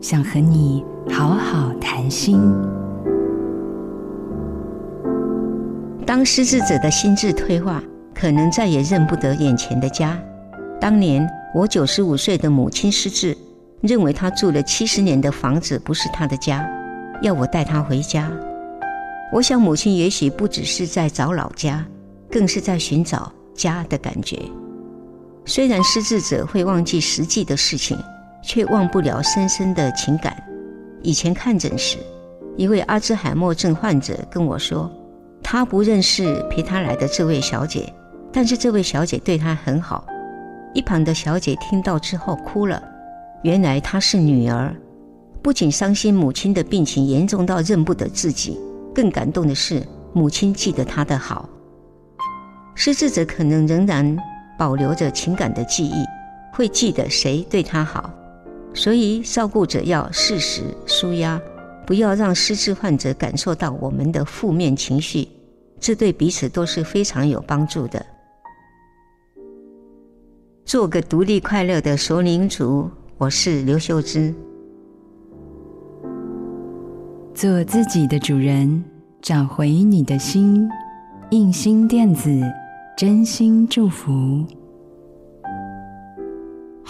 想和你好好谈心。当失智者的心智退化，可能再也认不得眼前的家。当年我九十五岁的母亲失智，认为她住了七十年的房子不是她的家，要我带她回家。我想母亲也许不只是在找老家，更是在寻找家的感觉。虽然失智者会忘记实际的事情，却忘不了深深的情感。以前看诊时，一位阿兹海默症患者跟我说，他不认识陪他来的这位小姐，但是这位小姐对他很好。一旁的小姐听到之后哭了，原来她是女儿，不仅伤心母亲的病情严重到认不得自己，更感动的是母亲记得她的好。失智者可能仍然保留着情感的记忆，会记得谁对他好，所以照顾者要适时舒压，不要让失智患者感受到我们的负面情绪，这对彼此都是非常有帮助的。做个独立快乐的熟龄族，我是刘秀芝。做自己的主人，找回你的心。印心电子，真心祝福。